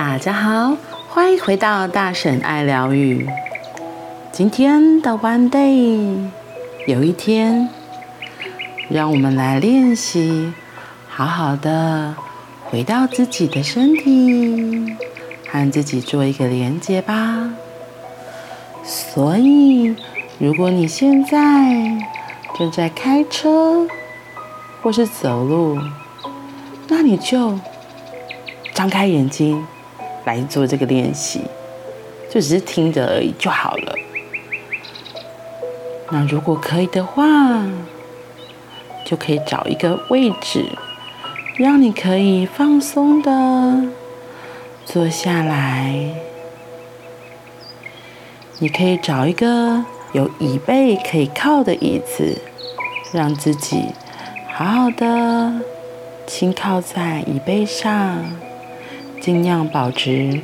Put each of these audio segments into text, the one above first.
大家好，欢迎回到大婶爱疗愈。今天的 One Day，有一天，让我们来练习，好好的回到自己的身体，和自己做一个连接吧。所以，如果你现在正在开车或是走路，那你就张开眼睛。来做这个练习，就只是听着而已就好了。那如果可以的话，就可以找一个位置，让你可以放松的坐下来。你可以找一个有椅背可以靠的椅子，让自己好好的轻靠在椅背上。尽量保持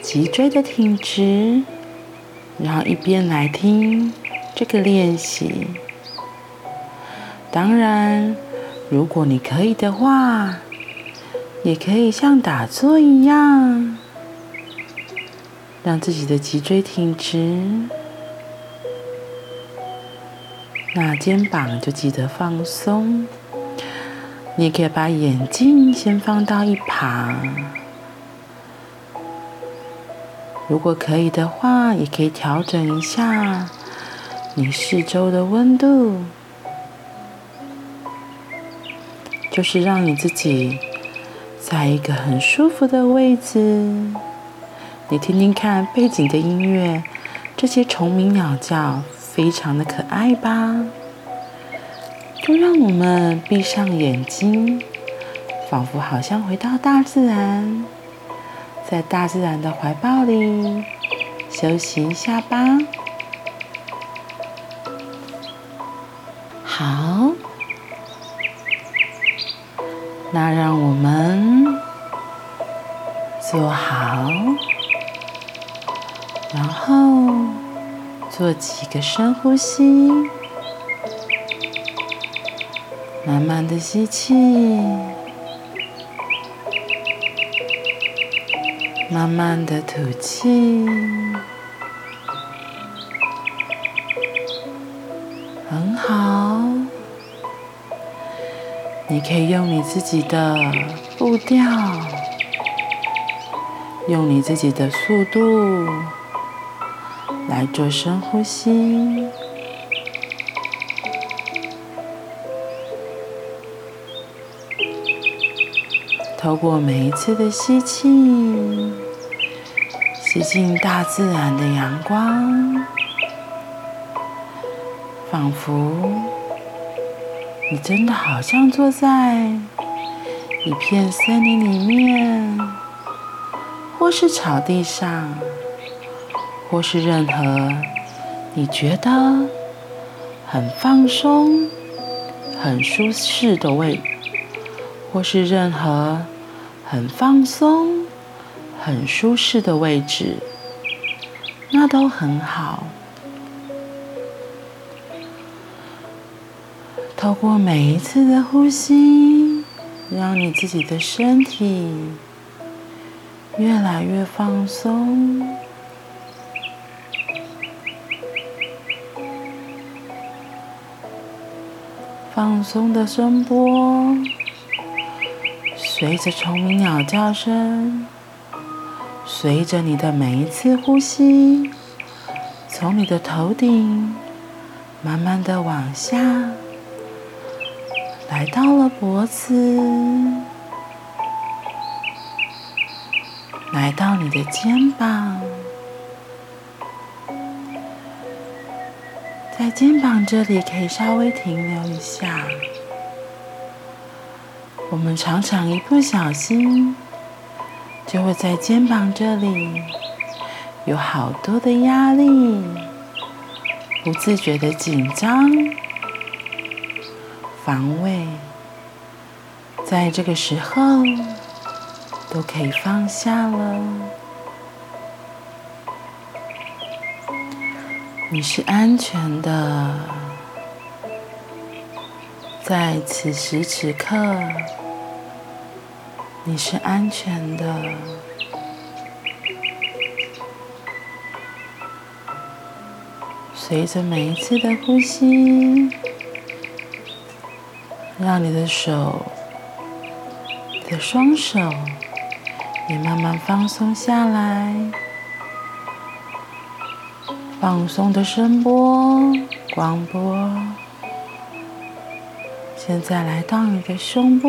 脊椎的挺直，然后一边来听这个练习。当然，如果你可以的话，也可以像打坐一样，让自己的脊椎挺直。那肩膀就记得放松。你可以把眼镜先放到一旁。如果可以的话，也可以调整一下你四周的温度，就是让你自己在一个很舒服的位置。你听听看背景的音乐，这些虫鸣鸟叫非常的可爱吧？就让我们闭上眼睛，仿佛好像回到大自然。在大自然的怀抱里休息一下吧。好，那让我们坐好，然后做几个深呼吸，慢慢的吸气。慢慢的吐气，很好。你可以用你自己的步调，用你自己的速度来做深呼吸。透过每一次的吸气，吸进大自然的阳光，仿佛你真的好像坐在一片森林里面，或是草地上，或是任何你觉得很放松、很舒适的位，或是任何。很放松、很舒适的位置，那都很好。透过每一次的呼吸，让你自己的身体越来越放松，放松的声波。随着虫鸣鸟叫声，随着你的每一次呼吸，从你的头顶慢慢的往下，来到了脖子，来到你的肩膀，在肩膀这里可以稍微停留一下。我们常常一不小心，就会在肩膀这里有好多的压力，不自觉的紧张、防卫，在这个时候都可以放下了。你是安全的，在此时此刻。你是安全的。随着每一次的呼吸，让你的手、你的双手也慢慢放松下来，放松的声波、光波，现在来到你的胸部。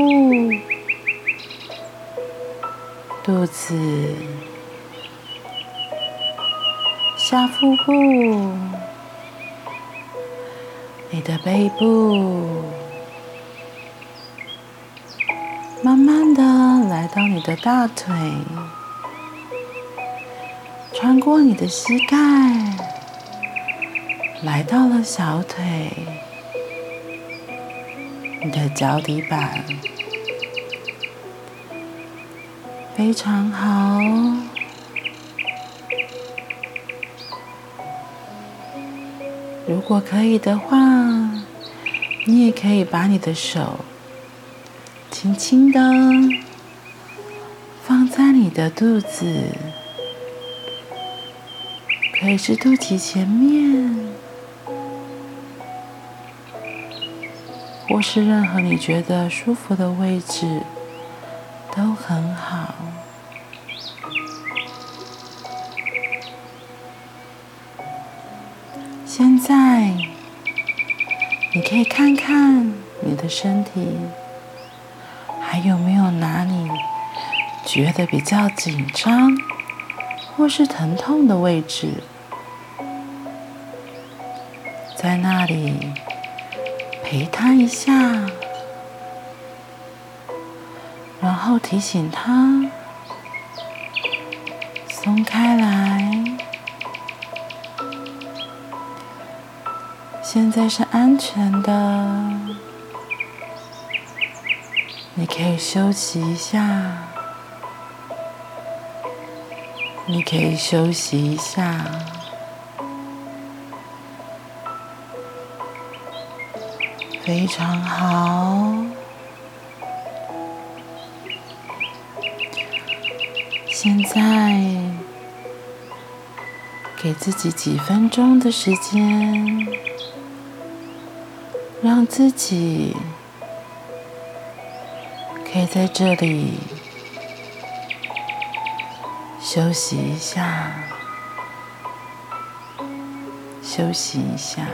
肚子、下腹部、你的背部，慢慢的来到你的大腿，穿过你的膝盖，来到了小腿。你的脚底板非常好。如果可以的话，你也可以把你的手轻轻的放在你的肚子，可以是肚脐前面。或是任何你觉得舒服的位置在，你可以看看你的身体，还有没有哪里觉得比较紧张或是疼痛的位置，在那里。陪他一下，然后提醒他松开来。现在是安全的，你可以休息一下，你可以休息一下。非常好。现在给自己几分钟的时间，让自己可以在这里休息一下，休息一下。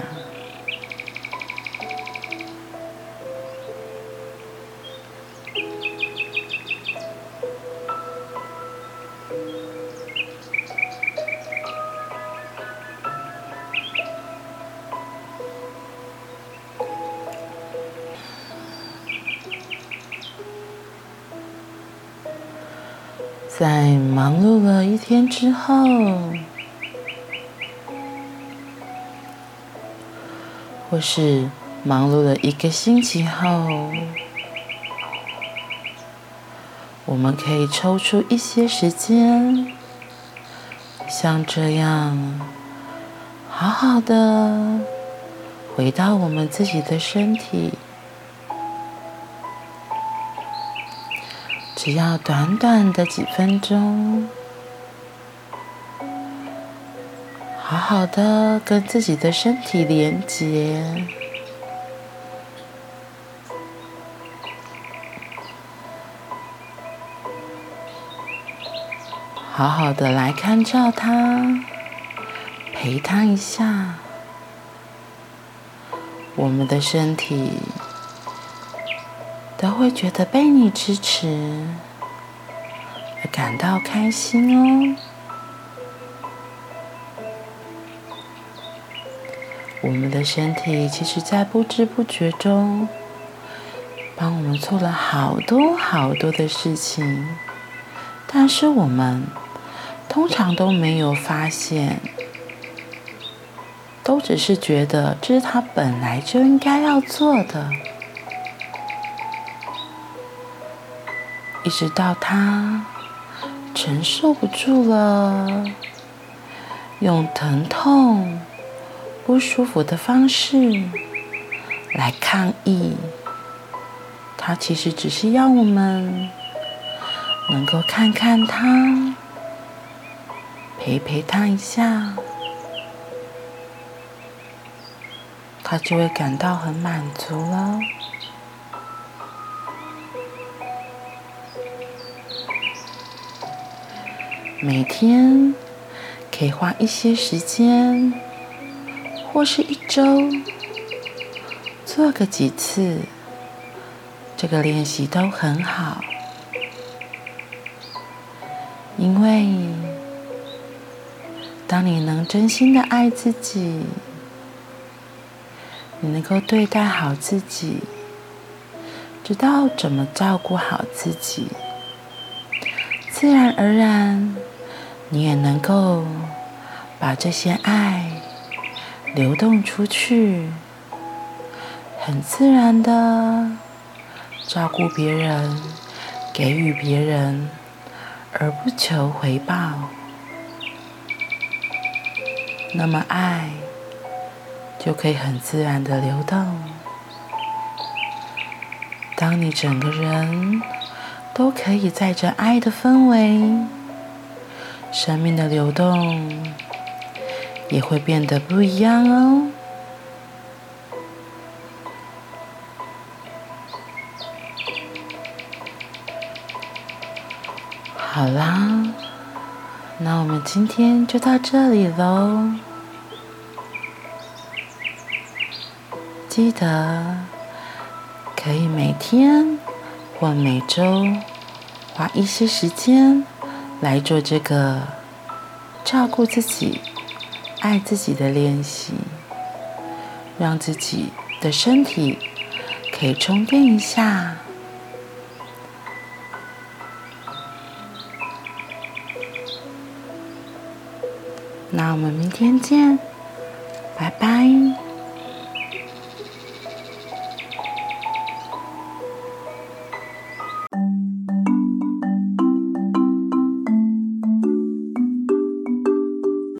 在忙碌了一天之后，或是忙碌了一个星期后，我们可以抽出一些时间，像这样，好好的回到我们自己的身体。只要短短的几分钟，好好的跟自己的身体连接，好好的来看照它，陪它一下，我们的身体。都会觉得被你支持而感到开心哦。我们的身体其实，在不知不觉中，帮我们做了好多好多的事情，但是我们通常都没有发现，都只是觉得这是他本来就应该要做的。一直到他承受不住了，用疼痛、不舒服的方式来抗议。他其实只是要我们能够看看他，陪陪他一下。他就会感到很满足了。每天可以花一些时间，或是一周，做个几次，这个练习都很好。因为当你能真心的爱自己，你能够对待好自己，知道怎么照顾好自己，自然而然，你也能够把这些爱流动出去，很自然的照顾别人，给予别人。而不求回报，那么爱就可以很自然的流动。当你整个人都可以在这爱的氛围，生命的流动也会变得不一样哦。好啦，那我们今天就到这里喽。记得可以每天或每周花一些时间来做这个照顾自己、爱自己的练习，让自己的身体可以充电一下。那我们明天见，拜拜。